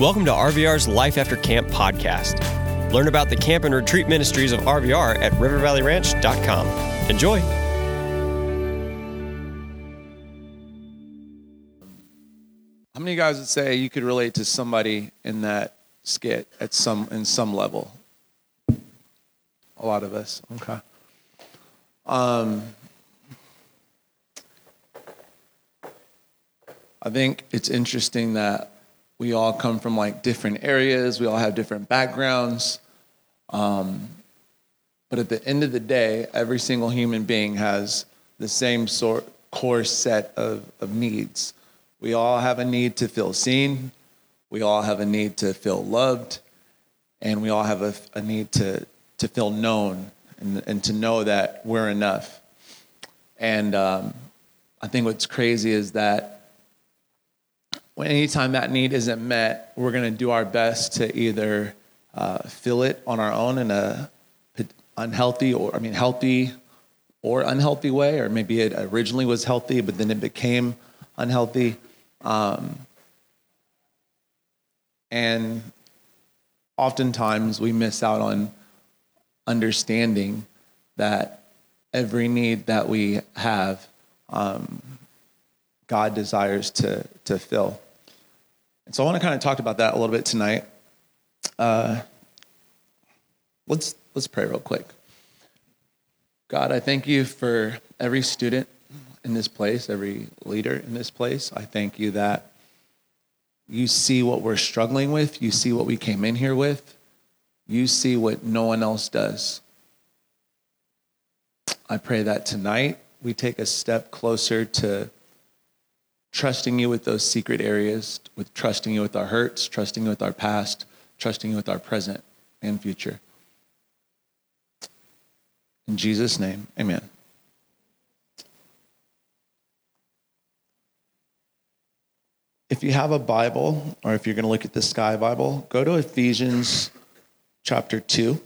Welcome to RVR's Life After Camp podcast. Learn about the camp and retreat ministries of RVR at rivervalleyranch.com. Enjoy. How many of you guys would say you could relate to somebody in that skit at some in some level? A lot of us. Okay. Um, I think it's interesting that we all come from like different areas. We all have different backgrounds. Um, but at the end of the day, every single human being has the same sort core set of, of needs. We all have a need to feel seen. We all have a need to feel loved. And we all have a, a need to, to feel known and, and to know that we're enough. And um, I think what's crazy is that when anytime that need isn't met, we're going to do our best to either uh, fill it on our own in a unhealthy or I mean healthy or unhealthy way, or maybe it originally was healthy, but then it became unhealthy. Um, and oftentimes we miss out on understanding that every need that we have, um, God desires to, to fill. And so I want to kind of talk about that a little bit tonight. Uh, let's, let's pray real quick. God, I thank you for every student in this place, every leader in this place. I thank you that you see what we're struggling with, you see what we came in here with, you see what no one else does. I pray that tonight we take a step closer to trusting you with those secret areas, with trusting you with our hurts, trusting you with our past, trusting you with our present and future. In Jesus' name, amen. If you have a Bible, or if you're going to look at the Sky Bible, go to Ephesians chapter 2.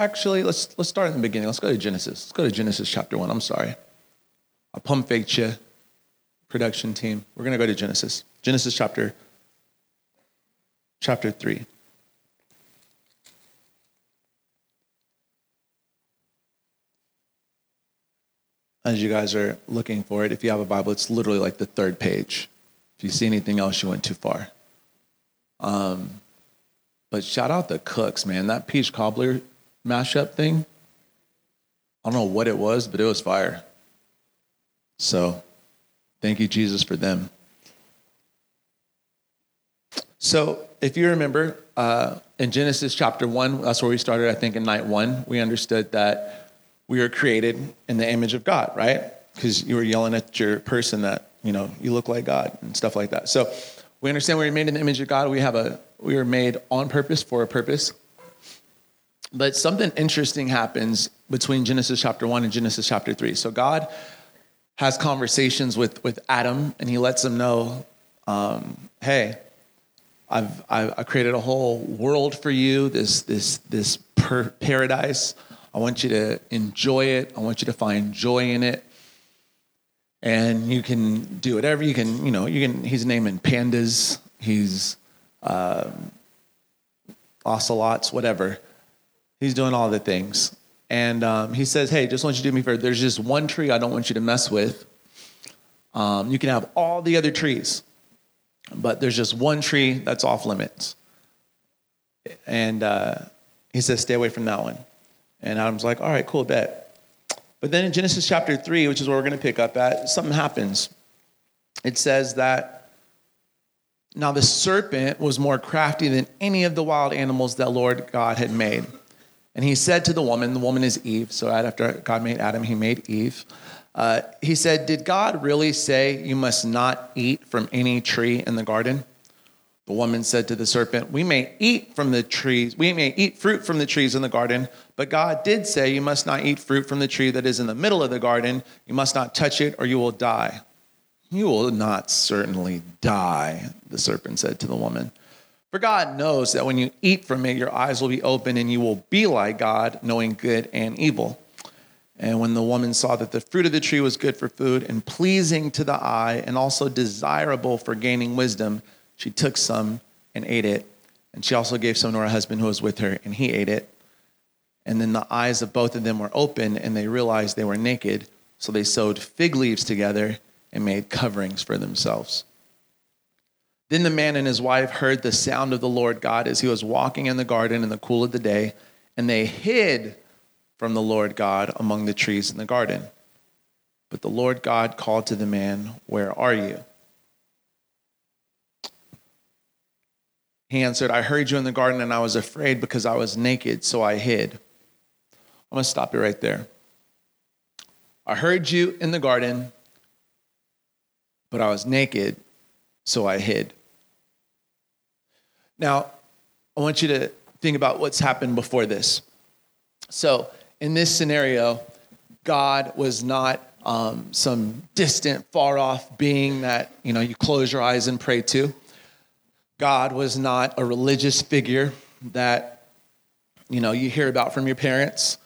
Actually, let's, let's start in the beginning. Let's go to Genesis. Let's go to Genesis chapter 1. I'm sorry. I pump faked you, production team. We're to go to Genesis. Genesis chapter, chapter 3. as you guys are looking for it, if you have a Bible, it's literally like the third page. If you see anything else, you went too far. Um, but shout out the cooks, man. That peach cobbler mashup thing, I don't know what it was, but it was fire. So thank you, Jesus, for them. So if you remember, uh, in Genesis chapter one, that's where we started, I think, in night one, we understood that we were created in the image of God, right? Because you were yelling at your person that, you know, you look like God and stuff like that. So we understand we were made in the image of God. We have a we were made on purpose for a purpose. But something interesting happens between Genesis chapter 1 and Genesis chapter 3. So God has conversations with, with Adam and he lets him know, um, hey, I've, I've created a whole world for you, this, this, this per- paradise. I want you to enjoy it. I want you to find joy in it. And you can do whatever you can, you know, you can, he's naming pandas, he's um, ocelots, whatever. He's doing all the things. And um, he says, hey, just want you to do me a favor. There's just one tree I don't want you to mess with. Um, you can have all the other trees, but there's just one tree that's off limits. And uh, he says, stay away from that one. And Adam's like, all right, cool, bet. But then in Genesis chapter 3, which is where we're going to pick up at, something happens. It says that now the serpent was more crafty than any of the wild animals that Lord God had made. And he said to the woman, the woman is Eve. So right after God made Adam, he made Eve. Uh, he said, Did God really say you must not eat from any tree in the garden? The woman said to the serpent, We may eat from the trees, we may eat fruit from the trees in the garden, but God did say, You must not eat fruit from the tree that is in the middle of the garden. You must not touch it, or you will die. You will not certainly die, the serpent said to the woman. For God knows that when you eat from it, your eyes will be open and you will be like God, knowing good and evil. And when the woman saw that the fruit of the tree was good for food and pleasing to the eye and also desirable for gaining wisdom, she took some and ate it. And she also gave some to her husband who was with her, and he ate it. And then the eyes of both of them were open, and they realized they were naked. So they sewed fig leaves together and made coverings for themselves. Then the man and his wife heard the sound of the Lord God as he was walking in the garden in the cool of the day, and they hid from the Lord God among the trees in the garden. But the Lord God called to the man, Where are you? He answered, I heard you in the garden, and I was afraid because I was naked, so I hid. I'm going to stop you right there. I heard you in the garden, but I was naked, so I hid. Now, I want you to think about what's happened before this. So, in this scenario, God was not um, some distant, far off being that you know you close your eyes and pray to. God was not a religious figure that you know you hear about from your parents.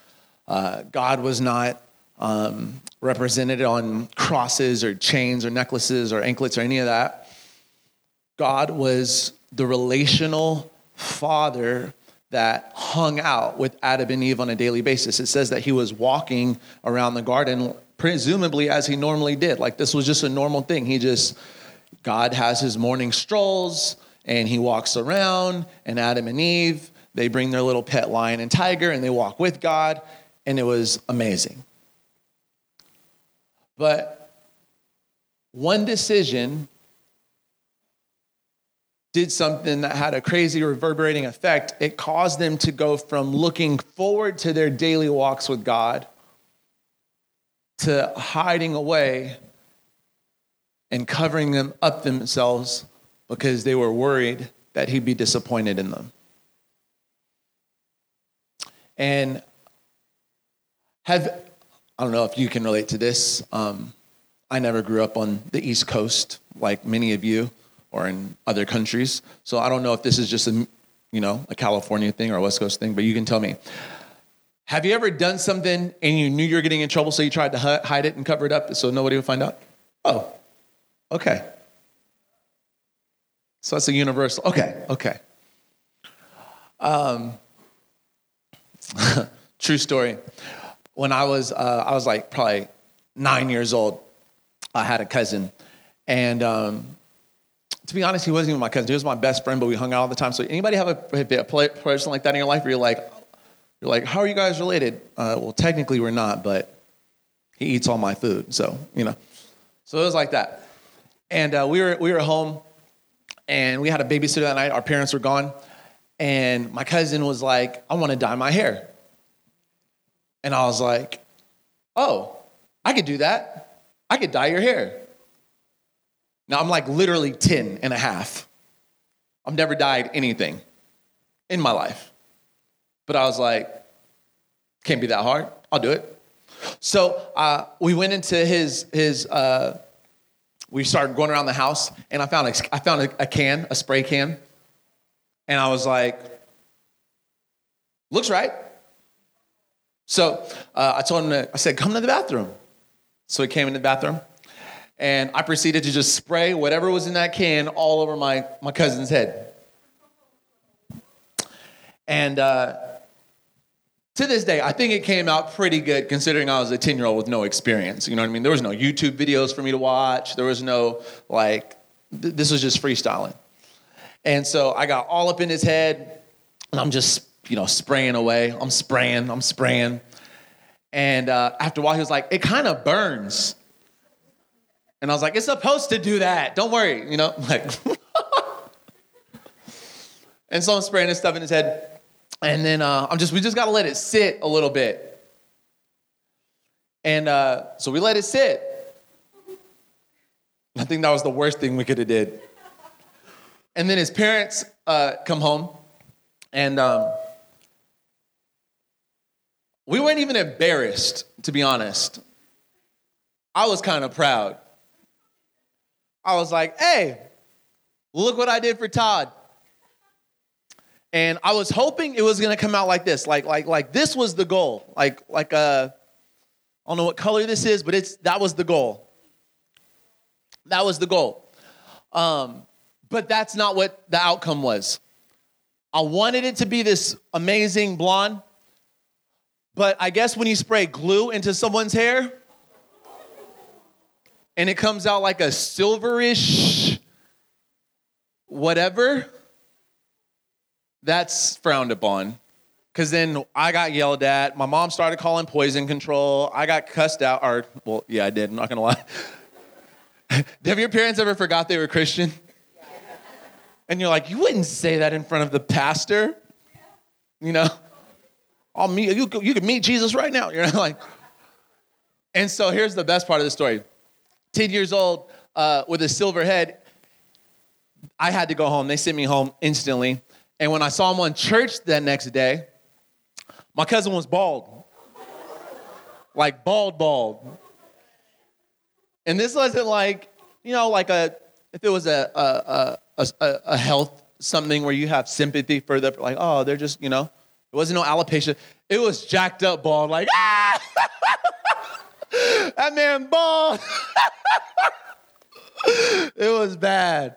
Uh, God was not um, represented on crosses or chains or necklaces or anklets or any of that. God was the relational father that hung out with Adam and Eve on a daily basis. It says that he was walking around the garden, presumably as he normally did. Like this was just a normal thing. He just, God has his morning strolls and he walks around, and Adam and Eve, they bring their little pet lion and tiger and they walk with God, and it was amazing. But one decision did something that had a crazy reverberating effect. It caused them to go from looking forward to their daily walks with God to hiding away and covering them up themselves because they were worried that he'd be disappointed in them. And have, I don't know if you can relate to this. Um, I never grew up on the East Coast like many of you or in other countries. So I don't know if this is just a, you know, a California thing or a West Coast thing, but you can tell me. Have you ever done something and you knew you were getting in trouble, so you tried to hide it and cover it up so nobody would find out? Oh, okay. So that's a universal. Okay, okay. Um, true story. When I was, uh, I was like probably nine years old. I had a cousin, and um, to be honest, he wasn't even my cousin. He was my best friend, but we hung out all the time. So, anybody have a, a person like that in your life where you're like, you're like, how are you guys related? Uh, well, technically we're not, but he eats all my food, so you know. So it was like that, and uh, we were we were home and we had a babysitter that night. Our parents were gone. And my cousin was like, I want to dye my hair. And I was like, oh, I could do that. I could dye your hair. Now I'm like literally 10 and a half. I've never dyed anything in my life. But I was like, can't be that hard. I'll do it. So uh, we went into his, his uh, we started going around the house, and I found a, I found a, a can, a spray can, and I was like, "Looks right." So uh, I told him, to, I said, "Come to the bathroom." So he came in the bathroom, and I proceeded to just spray whatever was in that can all over my my cousin's head. And uh, to this day, I think it came out pretty good considering I was a 10 year old with no experience. You know what I mean? There was no YouTube videos for me to watch. There was no, like, th- this was just freestyling. And so I got all up in his head and I'm just, you know, spraying away. I'm spraying, I'm spraying. And uh, after a while, he was like, it kind of burns. And I was like, it's supposed to do that. Don't worry, you know, like. and so I'm spraying this stuff in his head. And then uh, I'm just, we just got to let it sit a little bit. And uh, so we let it sit. I think that was the worst thing we could have did. And then his parents uh, come home, and um, we weren't even embarrassed, to be honest. I was kind of proud. I was like, hey, look what I did for Todd. And I was hoping it was gonna come out like this, like like like this was the goal, like like uh, I don't know what color this is, but it's that was the goal. That was the goal. Um, but that's not what the outcome was. I wanted it to be this amazing blonde, but I guess when you spray glue into someone's hair and it comes out like a silverish whatever, that's frowned upon. Because then I got yelled at. My mom started calling poison control. I got cussed out. Or, well, yeah, I did. I'm not going to lie. Have your parents ever forgot they were Christian? And you're like, you wouldn't say that in front of the pastor. You know, I'll meet you. You can meet Jesus right now. You're like, and so here's the best part of the story. Ten years old uh, with a silver head. I had to go home. They sent me home instantly. And when I saw him on church that next day, my cousin was bald. Like bald, bald. And this wasn't like, you know, like a, if it was a, a, a, a, a health something where you have sympathy for the, like, oh, they're just, you know, it wasn't no alopecia. It was jacked up bald, like, ah! That man bald. it was bad.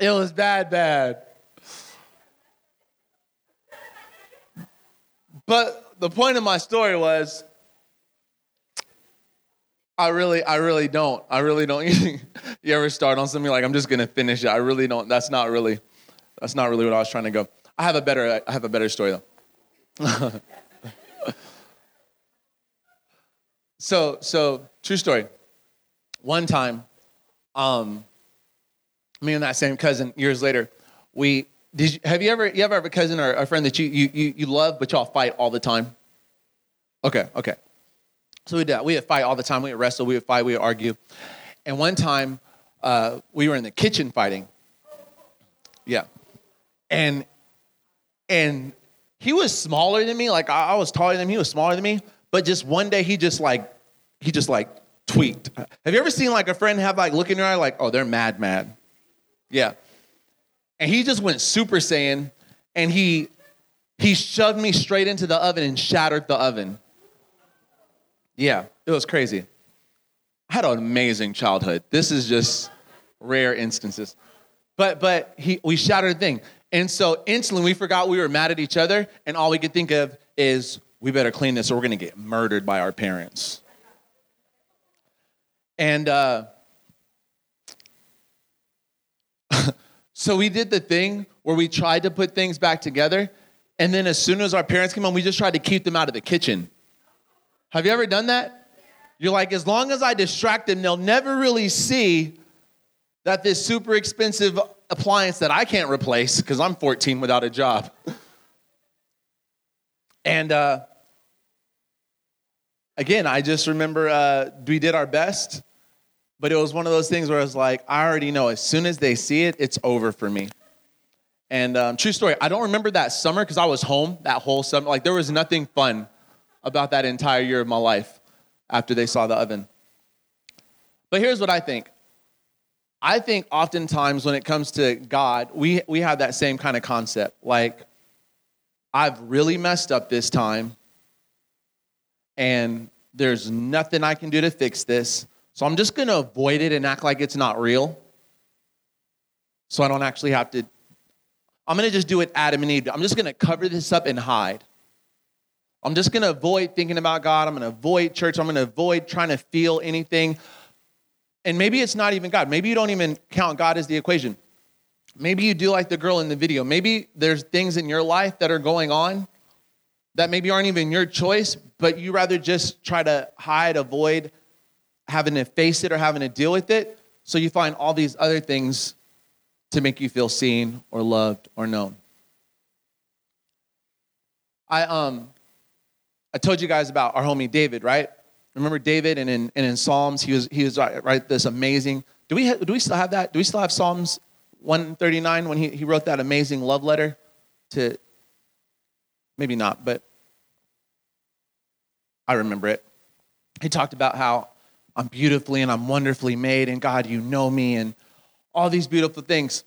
It was bad, bad. But the point of my story was I really, I really don't. I really don't. you ever start on something like I'm just gonna finish it? I really don't. That's not really, that's not really what I was trying to go. I have a better, I have a better story though. so, so true story. One time, um, me and that same cousin years later, we did you, have you ever you ever have a cousin or a friend that you, you you you love but y'all fight all the time? Okay, okay. So we did. We would fight all the time. We would wrestle. We would fight. We would argue. And one time, uh, we were in the kitchen fighting. Yeah, and and he was smaller than me. Like I, I was taller than him. He was smaller than me. But just one day, he just like he just like tweaked. Have you ever seen like a friend have like look in your eye like, oh, they're mad, mad? Yeah. And he just went super saiyan and he he shoved me straight into the oven and shattered the oven. Yeah, it was crazy. I had an amazing childhood. This is just rare instances. But but he we shattered the thing. And so instantly we forgot we were mad at each other, and all we could think of is we better clean this or we're gonna get murdered by our parents. And uh So we did the thing where we tried to put things back together, and then as soon as our parents came home, we just tried to keep them out of the kitchen. Have you ever done that? You're like, as long as I distract them, they'll never really see that this super expensive appliance that I can't replace because I'm 14 without a job. and uh, again, I just remember uh, we did our best but it was one of those things where I was like, I already know as soon as they see it, it's over for me. And um, true story, I don't remember that summer because I was home that whole summer. Like there was nothing fun about that entire year of my life after they saw the oven. But here's what I think. I think oftentimes when it comes to God, we, we have that same kind of concept. Like, I've really messed up this time, and there's nothing I can do to fix this. So I'm just going to avoid it and act like it's not real. So I don't actually have to. I'm going to just do it Adam and Eve. I'm just going to cover this up and hide. I'm just going to avoid thinking about God. I'm going to avoid church. I'm going to avoid trying to feel anything. And maybe it's not even God. Maybe you don't even count God as the equation. Maybe you do like the girl in the video. Maybe there's things in your life that are going on that maybe aren't even your choice, but you rather just try to hide, avoid, having to face it or having to deal with it. So you find all these other things to make you feel seen or loved or known. I um I told you guys about our homie David, right? Remember David and in and in Psalms he was he was right, this amazing. Do we do we still have that? Do we still have Psalms 139 when he, he wrote that amazing love letter to maybe not, but I remember it. He talked about how I'm beautifully and I'm wonderfully made, and God, you know me, and all these beautiful things.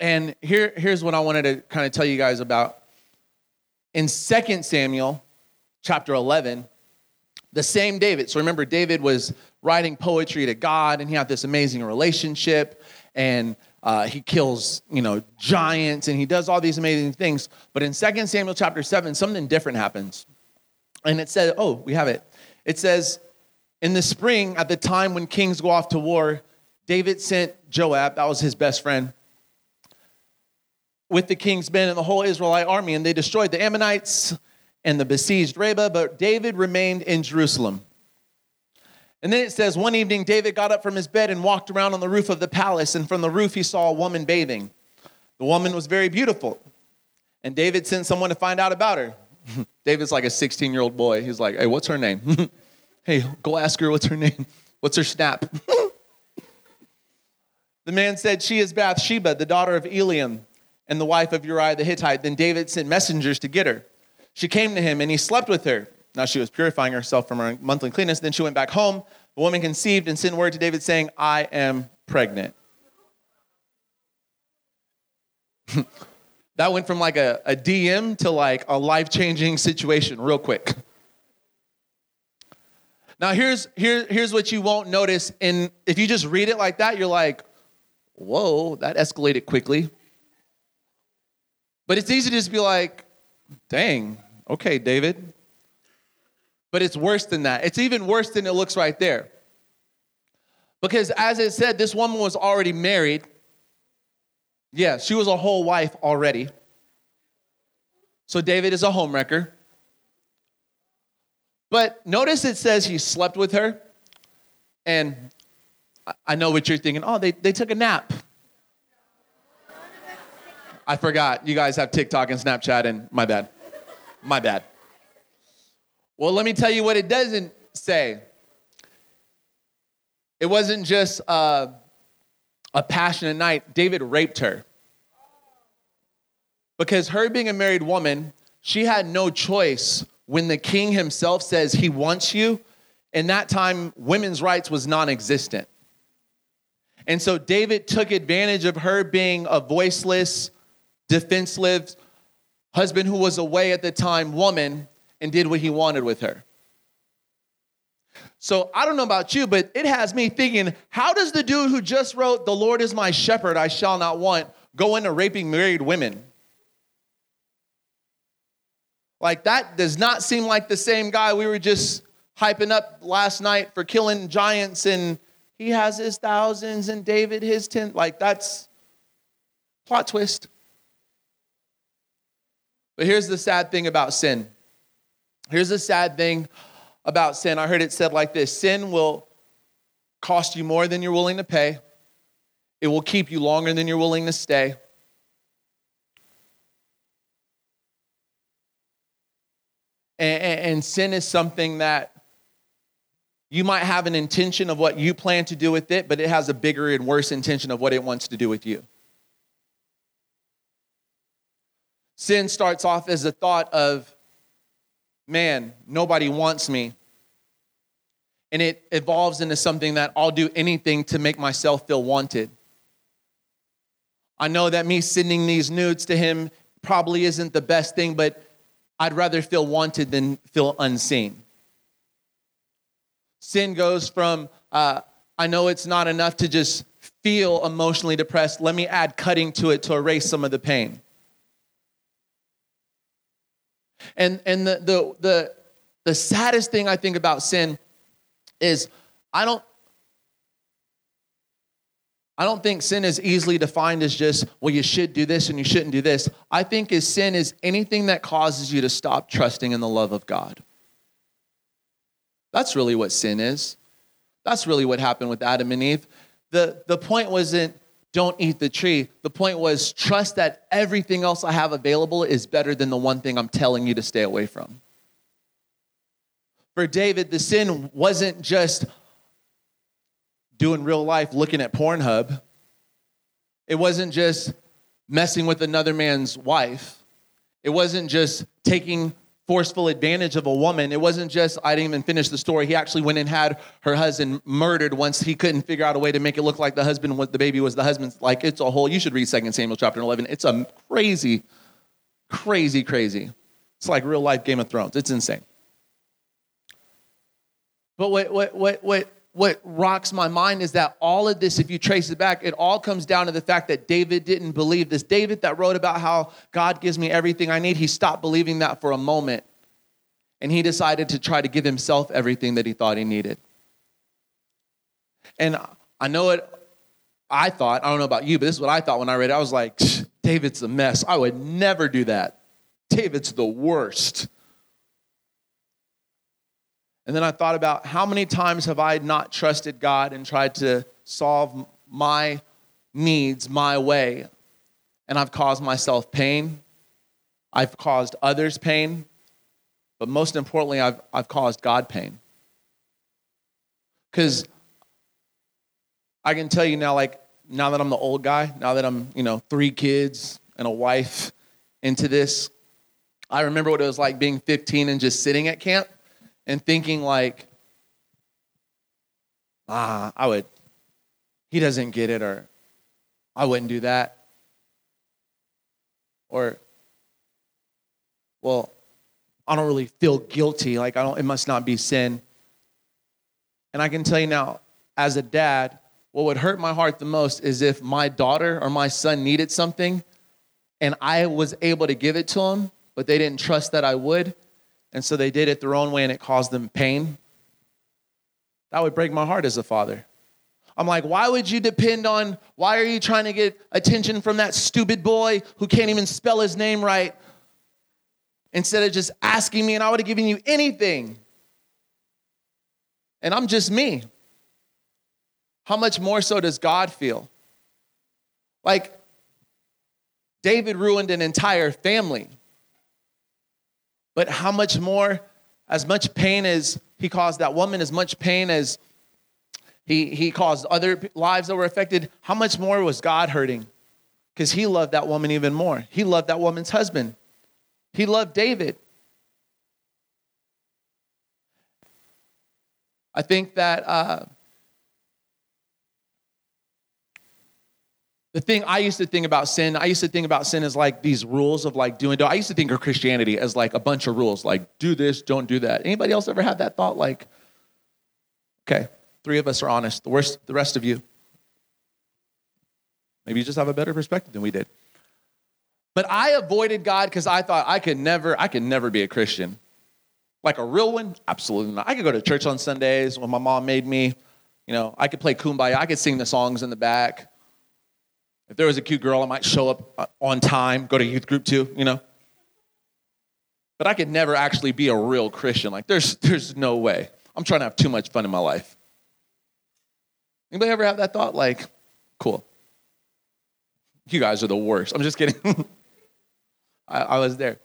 And here, here's what I wanted to kind of tell you guys about. In 2 Samuel chapter 11, The same David. So remember, David was writing poetry to God, and he had this amazing relationship, and uh, he kills, you know, giants, and he does all these amazing things. But in 2 Samuel chapter 7, something different happens. And it says, oh, we have it. It says, in the spring, at the time when kings go off to war, David sent Joab, that was his best friend, with the king's men and the whole Israelite army, and they destroyed the Ammonites and the besieged Rabbah, but David remained in Jerusalem. And then it says, one evening, David got up from his bed and walked around on the roof of the palace, and from the roof he saw a woman bathing. The woman was very beautiful, and David sent someone to find out about her. David's like a 16 year old boy. He's like, hey, what's her name? hey, go ask her what's her name. What's her snap? the man said, She is Bathsheba, the daughter of Eliam, and the wife of Uriah the Hittite. Then David sent messengers to get her. She came to him, and he slept with her. Now she was purifying herself from her monthly cleanness. Then she went back home. The woman conceived and sent word to David, saying, I am pregnant. that went from like a, a DM to like a life changing situation real quick. Now here's here, here's what you won't notice and if you just read it like that, you're like, whoa, that escalated quickly. But it's easy to just be like, dang, okay, David. But it's worse than that. It's even worse than it looks right there. Because as it said, this woman was already married. Yeah, she was a whole wife already. So David is a homewrecker. But notice it says he slept with her. And I know what you're thinking. Oh, they, they took a nap. I forgot. You guys have TikTok and Snapchat, and my bad. My bad. Well, let me tell you what it doesn't say. It wasn't just a, a passionate night. David raped her. Because her being a married woman, she had no choice when the king himself says he wants you. In that time, women's rights was non existent. And so David took advantage of her being a voiceless, defenseless husband who was away at the time woman and did what he wanted with her. So I don't know about you, but it has me thinking how does the dude who just wrote, The Lord is my shepherd, I shall not want, go into raping married women? Like, that does not seem like the same guy we were just hyping up last night for killing giants and he has his thousands and David his ten. Like, that's plot twist. But here's the sad thing about sin. Here's the sad thing about sin. I heard it said like this sin will cost you more than you're willing to pay, it will keep you longer than you're willing to stay. And, and, sin is something that you might have an intention of what you plan to do with it, but it has a bigger and worse intention of what it wants to do with you. Sin starts off as a thought of, man, nobody wants me. And it evolves into something that I'll do anything to make myself feel wanted. I know that me sending these nudes to him probably isn't the best thing, but I'd rather feel wanted than feel unseen. Sin goes from, uh, I know it's not enough to just feel emotionally depressed. Let me add cutting to it to erase some of the pain. And, and the, the, the, the saddest thing I think about sin is I don't, I don't think sin is easily defined as just, well, you should do this and you shouldn't do this. I think is sin is anything that causes you to stop trusting in the love of God. That's really what sin is. That's really what happened with Adam and Eve. The, the point wasn't don't eat the tree. The point was trust that everything else I have available is better than the one thing I'm telling you to stay away from. For David, the sin wasn't just doing real life looking at Pornhub, it wasn't just messing with another man's wife, it wasn't just taking forceful advantage of a woman. It wasn't just, I didn't even finish the story. He actually went and had her husband murdered once he couldn't figure out a way to make it look like the husband was the baby was the husband's. Like it's a whole, you should read 2 Samuel chapter 11. It's a crazy, crazy, crazy. It's like real life Game of Thrones. It's insane. But what, what, what, what, what rocks my mind is that all of this, if you trace it back, it all comes down to the fact that David didn't believe this. David that wrote about how God gives me everything I need, he stopped believing that for a moment. And he decided to try to give himself everything that he thought he needed. And I know it, I thought, I don't know about you, but this is what I thought when I read it. I was like, David's a mess. I would never do that. David's the worst. And then I thought about how many times have I not trusted God and tried to solve my needs my way? And I've caused myself pain. I've caused others pain. But most importantly, I've, I've caused God pain. Because I can tell you now, like, now that I'm the old guy, now that I'm, you know, three kids and a wife into this, I remember what it was like being 15 and just sitting at camp and thinking like, ah, I would, he doesn't get it, or I wouldn't do that. Or, well, I don't really feel guilty. Like, I don't, it must not be sin. And I can tell you now, as a dad, what would hurt my heart the most is if my daughter or my son needed something and I was able to give it to them, but they didn't trust that I would. And so they did it their own way and it caused them pain. That would break my heart as a father. I'm like, why would you depend on, why are you trying to get attention from that stupid boy who can't even spell his name right? Instead of just asking me, and I would have given you anything. And I'm just me. How much more so does God feel? Like, David ruined an entire family. But how much more, as much pain as he caused that woman, as much pain as he, he caused other lives that were affected, how much more was God hurting? Because he loved that woman even more. He loved that woman's husband. He loved David. I think that uh, the thing I used to think about sin, I used to think about sin as like these rules of like doing. I used to think of Christianity as like a bunch of rules, like do this, don't do that. Anybody else ever had that thought? Like, okay, three of us are honest. The worst, the rest of you, maybe you just have a better perspective than we did. But I avoided God because I thought I could never, I could never be a Christian. Like a real one? Absolutely not. I could go to church on Sundays when my mom made me. You know, I could play kumbaya. I could sing the songs in the back. If there was a cute girl, I might show up uh, on time, go to youth group too, you know. But I could never actually be a real Christian. Like, there's, there's no way. I'm trying to have too much fun in my life. Anybody ever have that thought? Like, cool. You guys are the worst. I'm just kidding. I, I was there.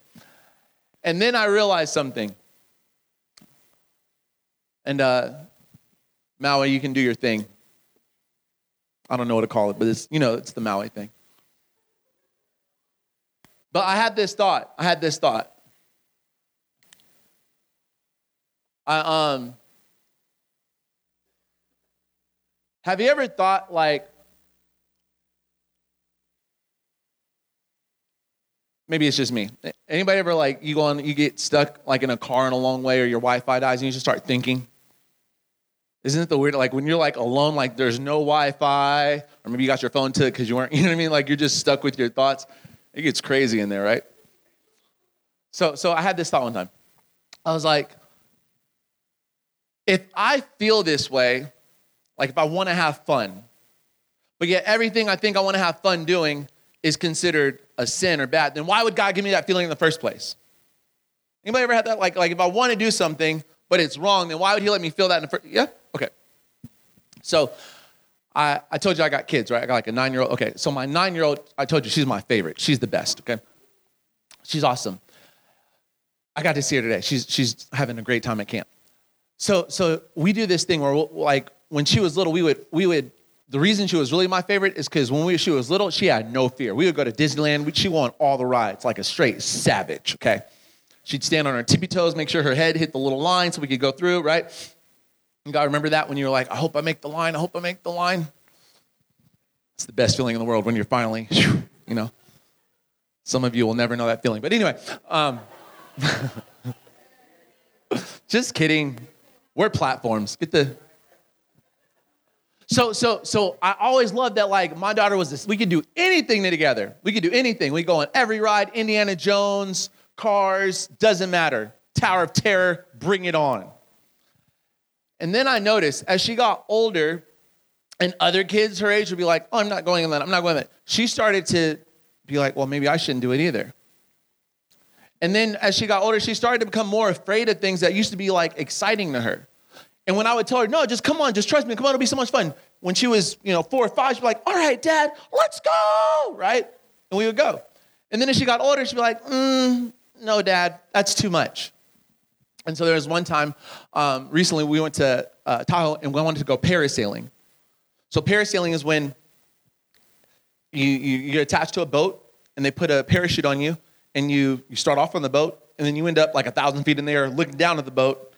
And then I realized something. And uh, Maui, you can do your thing. I don't know what to call it, but it's, you know, it's the Maui thing. But I had this thought. I had this thought. I um have you ever thought like maybe it's just me. Anybody ever like you go on you get stuck like in a car in a long way or your Wi-Fi dies and you just start thinking? Isn't it the weird, like when you're like alone, like there's no Wi-Fi, or maybe you got your phone took because you weren't, you know what I mean? Like you're just stuck with your thoughts. It gets crazy in there, right? So, so I had this thought one time. I was like, if I feel this way, like if I want to have fun, but yet everything I think I want to have fun doing is considered a sin or bad, then why would God give me that feeling in the first place? Anybody ever had that? Like, like if I want to do something, but it's wrong, then why would He let me feel that in the first? Yeah. So I, I told you I got kids, right? I got like a nine year old. Okay. So my nine year old, I told you she's my favorite. She's the best. Okay. She's awesome. I got to see her today. She's, she's having a great time at camp. So, so we do this thing where we'll, like when she was little, we would, we would, the reason she was really my favorite is because when we, she was little, she had no fear. We would go to Disneyland. She won all the rides like a straight savage. Okay. She'd stand on her tippy toes, make sure her head hit the little line so we could go through, right? Got to remember that when you were like, I hope I make the line, I hope I make the line. It's the best feeling in the world when you're finally, you know. Some of you will never know that feeling. But anyway, um, just kidding. We're platforms. Get the. So, so, so I always loved that. Like my daughter was this. We could do anything together. We could do anything. We go on every ride. Indiana Jones, Cars, doesn't matter. Tower of Terror, bring it on. And then I noticed as she got older, and other kids her age would be like, "Oh, I'm not going in that. I'm not going in that." She started to be like, "Well, maybe I shouldn't do it either." And then as she got older, she started to become more afraid of things that used to be like exciting to her. And when I would tell her, no, just come on, just trust me, come on, it'll be so much fun. When she was, you know, four or five, she'd be like, all right, dad, let's go, right? And we would go. And then as she got older, she'd be like, mm, no, dad, that's too much. And so there was one time um, recently we went to uh, Tahoe and we wanted to go parasailing. So parasailing is when you, you, you get attached to a boat and they put a parachute on you and you, you start off on the boat and then you end up like a thousand feet in the air looking down at the boat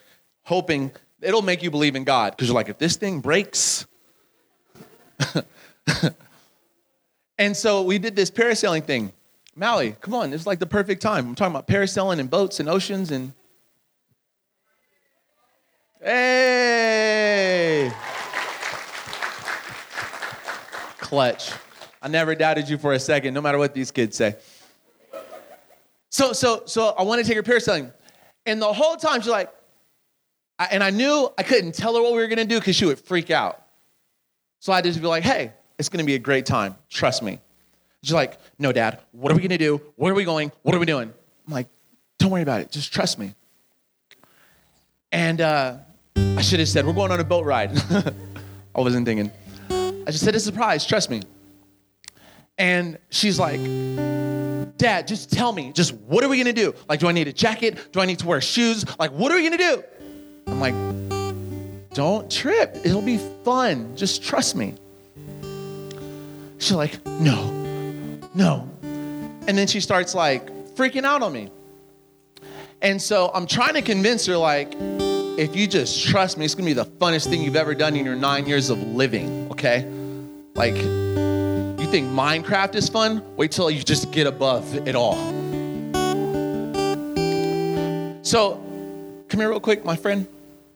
hoping it'll make you believe in god. Because you're like if this thing breaks. And so we did this parasailing thing. Mally, come on it's like the perfect time. I'm talking about parasailing and boats and oceans and hey clutch i never doubted you for a second no matter what these kids say so, so, so I want to take her parasailing. And the whole time she's like, and I knew I couldn't tell her what we were to do because she would freak out. So I just be like, hey, it's to be a great time. Trust me. She's like, no, dad, what are we to do? Where are we going? What are we doing? I'm like, don't worry about it. Just trust me. And uh, I should have said, we're going on a boat ride. I wasn't thinking. I just said, it's a surprise. Trust me. And she's like, Dad, just tell me, just what are we gonna do? Like, do I need a jacket? Do I need to wear shoes? Like, what are we gonna do? I'm like, don't trip. It'll be fun. Just trust me. She's like, no, no. And then she starts like freaking out on me. And so I'm trying to convince her, like, if you just trust me, it's gonna be the funnest thing you've ever done in your nine years of living, okay? Like, you think Minecraft is fun? Wait till you just get above it all. So, come here real quick, my friend.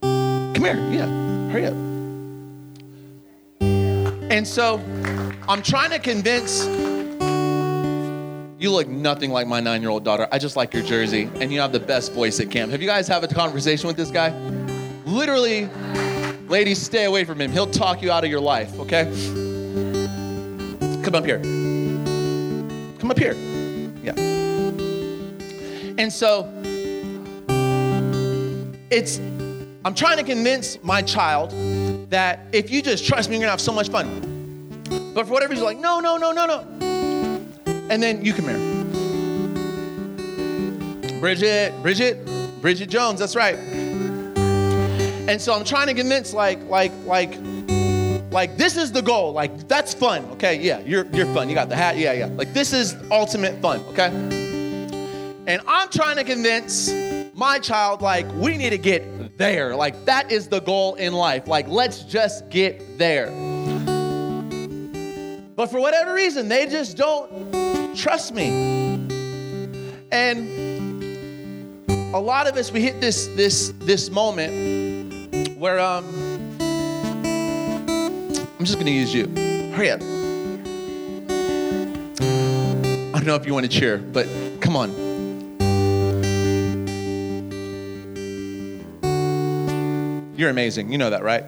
Come here, yeah, hurry up. And so, I'm trying to convince you look nothing like my nine year old daughter. I just like your jersey, and you have the best voice at camp. Have you guys have a conversation with this guy? Literally, ladies, stay away from him. He'll talk you out of your life, okay? Come up here. Come up here. Yeah. And so it's, I'm trying to convince my child that if you just trust me, you're gonna have so much fun. But for whatever reason, like, no, no, no, no, no. And then you come here. Bridget, Bridget, Bridget Jones, that's right. And so I'm trying to convince, like, like, like, like this is the goal. Like that's fun. Okay, yeah, you're you're fun. You got the hat. Yeah, yeah. Like this is ultimate fun. Okay. And I'm trying to convince my child like we need to get there. Like that is the goal in life. Like let's just get there. But for whatever reason, they just don't trust me. And a lot of us we hit this this this moment where um I'm just to use you. Hurry up. I don't know if you want to cheer, but come on. You're amazing. You know that, right?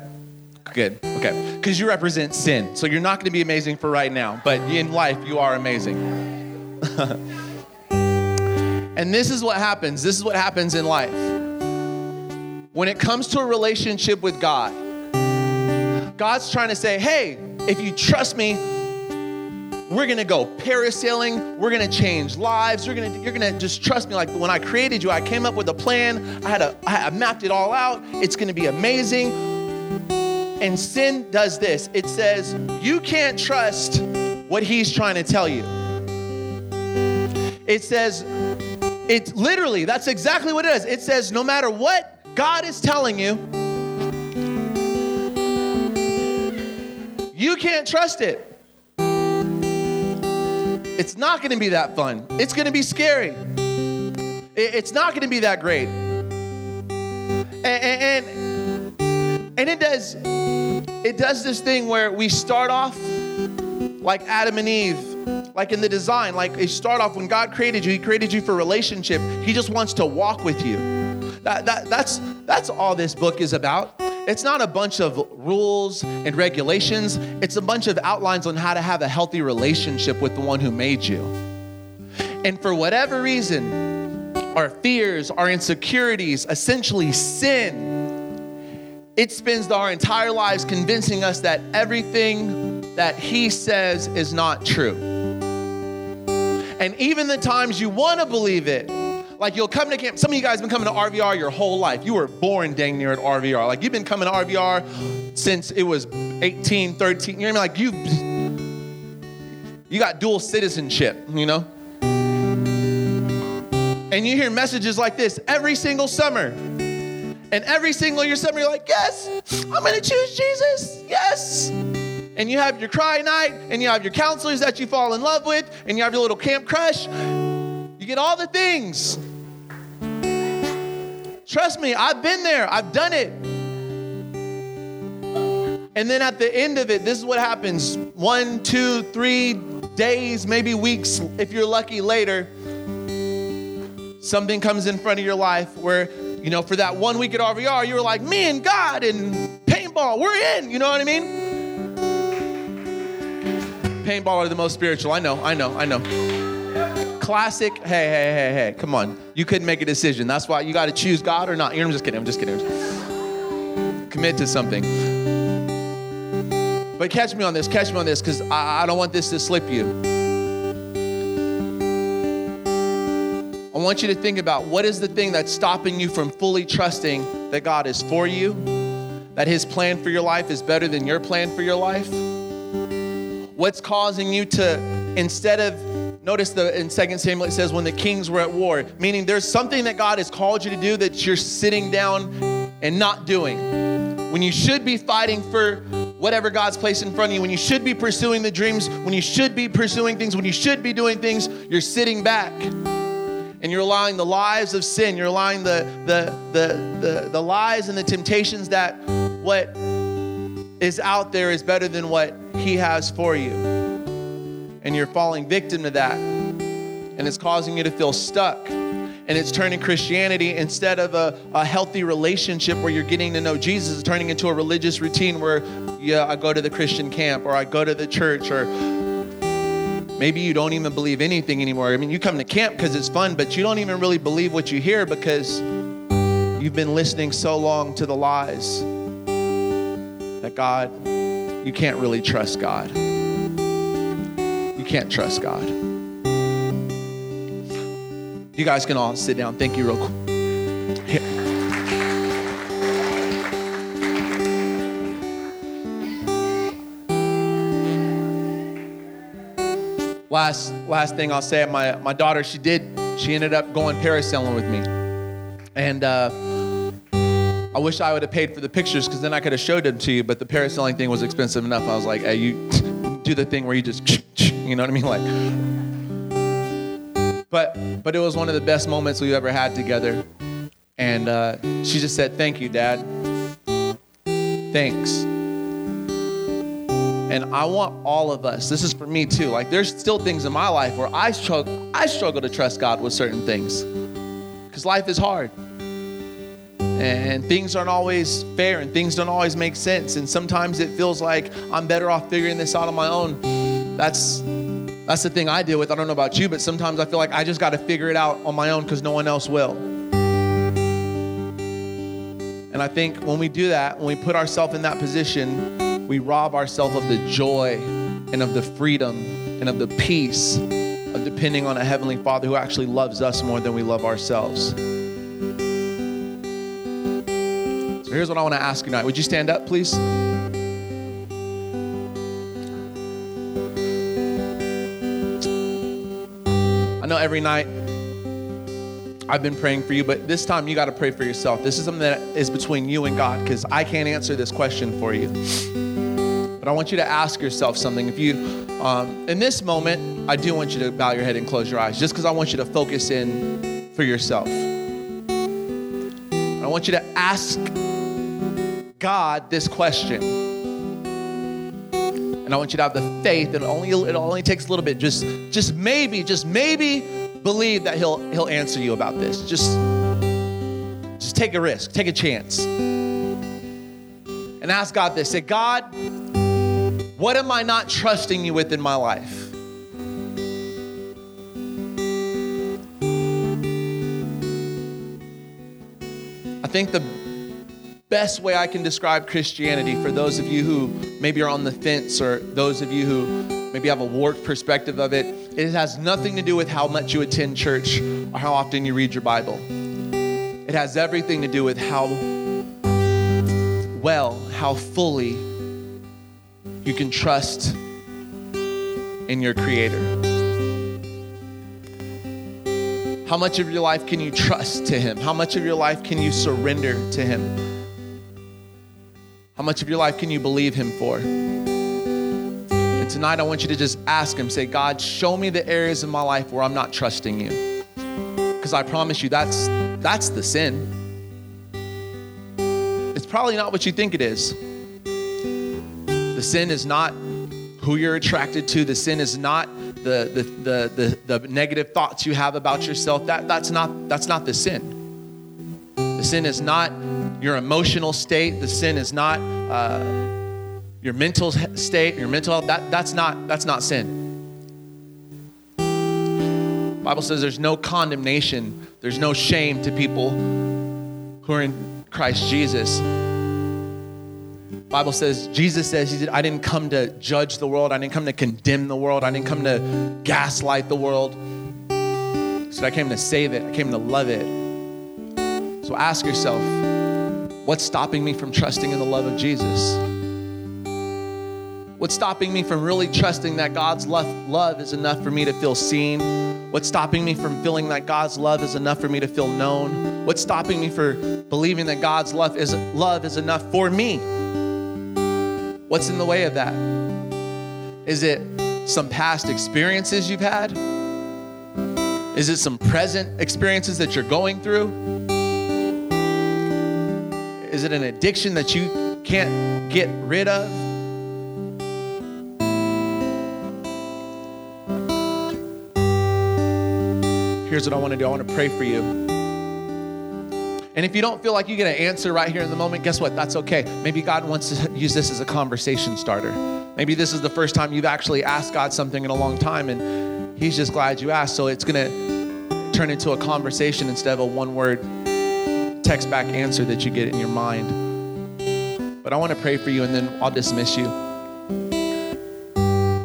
Good. Okay. Because you represent sin. So you're not going to be amazing for right now, but in life, you are amazing. and this is what happens. This is what happens in life. When it comes to a relationship with God, God's trying to say, hey, if you trust me, we're gonna go parasailing. We're gonna change lives. You're gonna, you're gonna just trust me. Like when I created you, I came up with a plan. I had a, I mapped it all out. It's gonna be amazing. And sin does this. It says you can't trust what he's trying to tell you. It says, it's literally, that's exactly what it is. It says, no matter what God is telling you, You can't trust it. It's not to be that fun. It's to be scary. It's not to be that great. And, and, And it does it does this thing where we start off like Adam and Eve, like in the design, like you start off when God created you, He created you for relationship. He just wants to walk with you. That, that, that's, that's all this book is about. It's not a bunch of rules and regulations, it's a bunch of outlines on how to have a healthy relationship with the one who made you. And for whatever reason, our fears, our insecurities, essentially sin, it spends our entire lives convincing us that everything that He says is not true. And even the times you want to believe it, like you'll come to camp. Some of you guys have been coming to RVR your whole life. You were born dang near at RVR. Like you've been coming to RVR since it was 18, 13. You know what I mean? Like you, you got dual citizenship. You know. And you hear messages like this every single summer. And every single year summer, you're like, yes, I'm gonna choose Jesus. Yes. And you have your cry night, and you have your counselors that you fall in love with, and you have your little camp crush. You get all the things. Trust me, I've been there, I've done it. And then at the end of it, this is what happens one, two, three days, maybe weeks, if you're lucky later, something comes in front of your life where, you know, for that one week at RVR, you were like, me and God and paintball, we're in, you know what I mean? Paintball are the most spiritual. I know, I know, I know classic. Hey, hey, hey, hey, come on. You couldn't make a decision. That's why you got to choose God or not. I'm just kidding. I'm just kidding. Commit to something. But catch me on this. Catch me on this because I, I don't want this to slip you. I want you to think about what is the thing that's stopping you from fully trusting that God is for you, that His plan for your life is better than your plan for your life. What's causing you to, instead of Notice the in 2 Samuel it says when the kings were at war, meaning there's something that God has called you to do that you're sitting down and not doing. When you should be fighting for whatever God's placed in front of you, when you should be pursuing the dreams, when you should be pursuing things, when you should be doing things, you're sitting back. And you're allowing the lies of sin, you're allowing the the the the, the lies and the temptations that what is out there is better than what he has for you and you're falling victim to that. And it's causing you to feel stuck. And it's turning Christianity instead of a, a healthy relationship where you're getting to know Jesus, turning into a religious routine where, yeah, I go to the Christian camp or I go to the church or maybe you don't even believe anything anymore. I mean, you come to camp because it's fun, but you don't even really believe what you hear because you've been listening so long to the lies that God, you can't really trust God You can't trust God. You guys can all sit down. Thank you, real quick. Last last thing I'll say, my my daughter, she did, she ended up going parasailing with me, and. Uh, I wish I would have paid for the pictures because then I could have showed them to you. But the parasailing thing was expensive enough. I was like, "Hey, you do the thing where you just you know what I mean? Like, but but it was one of the best moments we've ever had together. And uh, she just said, "Thank you, Dad. Thanks." And I want all of us. This is for me too. Like, there's still things in my life where I struggle. I struggle to trust God with certain things, because life is hard and things aren't always fair and things don't always make sense and sometimes it feels like i'm better off figuring this out on my own that's that's the thing I deal with. I don't know about you, but sometimes I feel like I just got to figure it out on my own because no one else will. And I think when we do that, when we put ourselves in that position, we rob ourselves of the joy and of the freedom and of the peace of depending on a Heavenly Father who actually loves us more than we love ourselves. Here's what I want to ask you tonight. Would you stand up, please? I know every night I've been praying for you, but this time you got to pray for yourself. This is something that is between you and God because I can't answer this question for you. But I want you to ask yourself something. If you, um, in this moment, I do want you to bow your head and close your eyes just because I want you to focus in for yourself. I want you to ask God this question. And I want you to have the faith, and only it only takes a little bit. Just, just maybe, just maybe believe that he'll he'll answer you about this. Just, just take a risk, take a chance, and ask God this. Say, God, what am I not trusting you with in my life? I think the best way I can describe Christianity for those of you who maybe are on the fence or those of you who maybe have a warped perspective of it, it has nothing to do with how much you attend church or how often you read your Bible. It has everything to do with how well, how fully you can trust in your Creator. How much of your life can you trust to Him? How much of your life can you surrender to Him? Much of your life can you believe Him for? And tonight, I want you to just ask Him, say, God, show me the areas in my life where I'm not trusting you. Because I promise you, that's, that's the sin. It's probably not what you think it is. The sin is not who you're attracted to, the sin is not the, the, the, the, the negative thoughts you have about yourself, that, that's, not, that's not the sin. The sin is not your emotional state. The sin is not uh, your mental state, your mental health. That, that's, not, that's not sin. Bible says there's no condemnation, there's no shame to people who are in Christ Jesus. Bible says, Jesus says, He said, I didn't come to judge the world. I didn't come to condemn the world. I didn't come to gaslight the world. Said, I came to save it. I came to love it. So ask yourself, what's stopping me from trusting in the love of Jesus? What's stopping me from really trusting that God's love, is enough for me to feel seen? What's stopping me from feeling that God's love is enough for me to feel known? What's stopping me for believing that God's love is, love is enough for me? What's in the way of that? Is it some past experiences you've had? Is it some present experiences that you're going through? Is it an addiction that you can't get rid of? Here's what I want to do I want to pray for you. And if you don't feel like you get an answer right here in the moment, guess what? That's okay. Maybe God wants to use this as a conversation starter. Maybe this is the first time you've actually asked God something in a long time and He's just glad you asked. So it's going to turn into a conversation instead of a one word text back answer that you get in your mind. But I want to pray for you and then I'll dismiss you.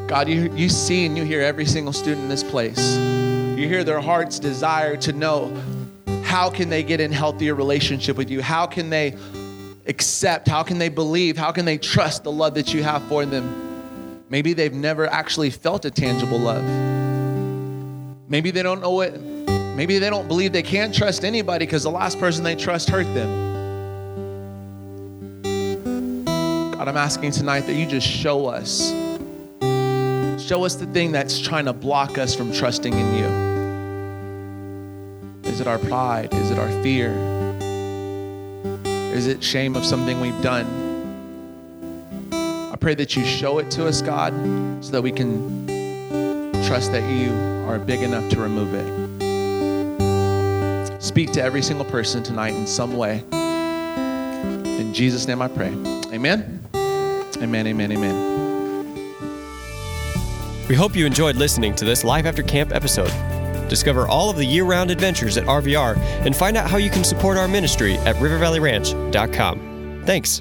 God, you, you see and you hear every single student in this place. You hear their heart's desire to know how can they get in healthier relationship with you? How can they accept? How can they believe? How can they trust the love that you have for them? Maybe they've never actually felt a tangible love. Maybe they don't know it. Maybe they don't believe they can't trust anybody because the last person they trust hurt them. God, I'm asking tonight that you just show us. Show us the thing that's trying to block us from trusting in you. Is it our pride? Is it our fear? Is it shame of something we've done? I pray that you show it to us, God, so that we can trust that you are big enough to remove it. Speak to every single person tonight in some way. In Jesus' name I pray. Amen. Amen, amen, amen. We hope you enjoyed listening to this Life After Camp episode. Discover all of the year round adventures at RVR and find out how you can support our ministry at rivervalleyranch.com. Thanks.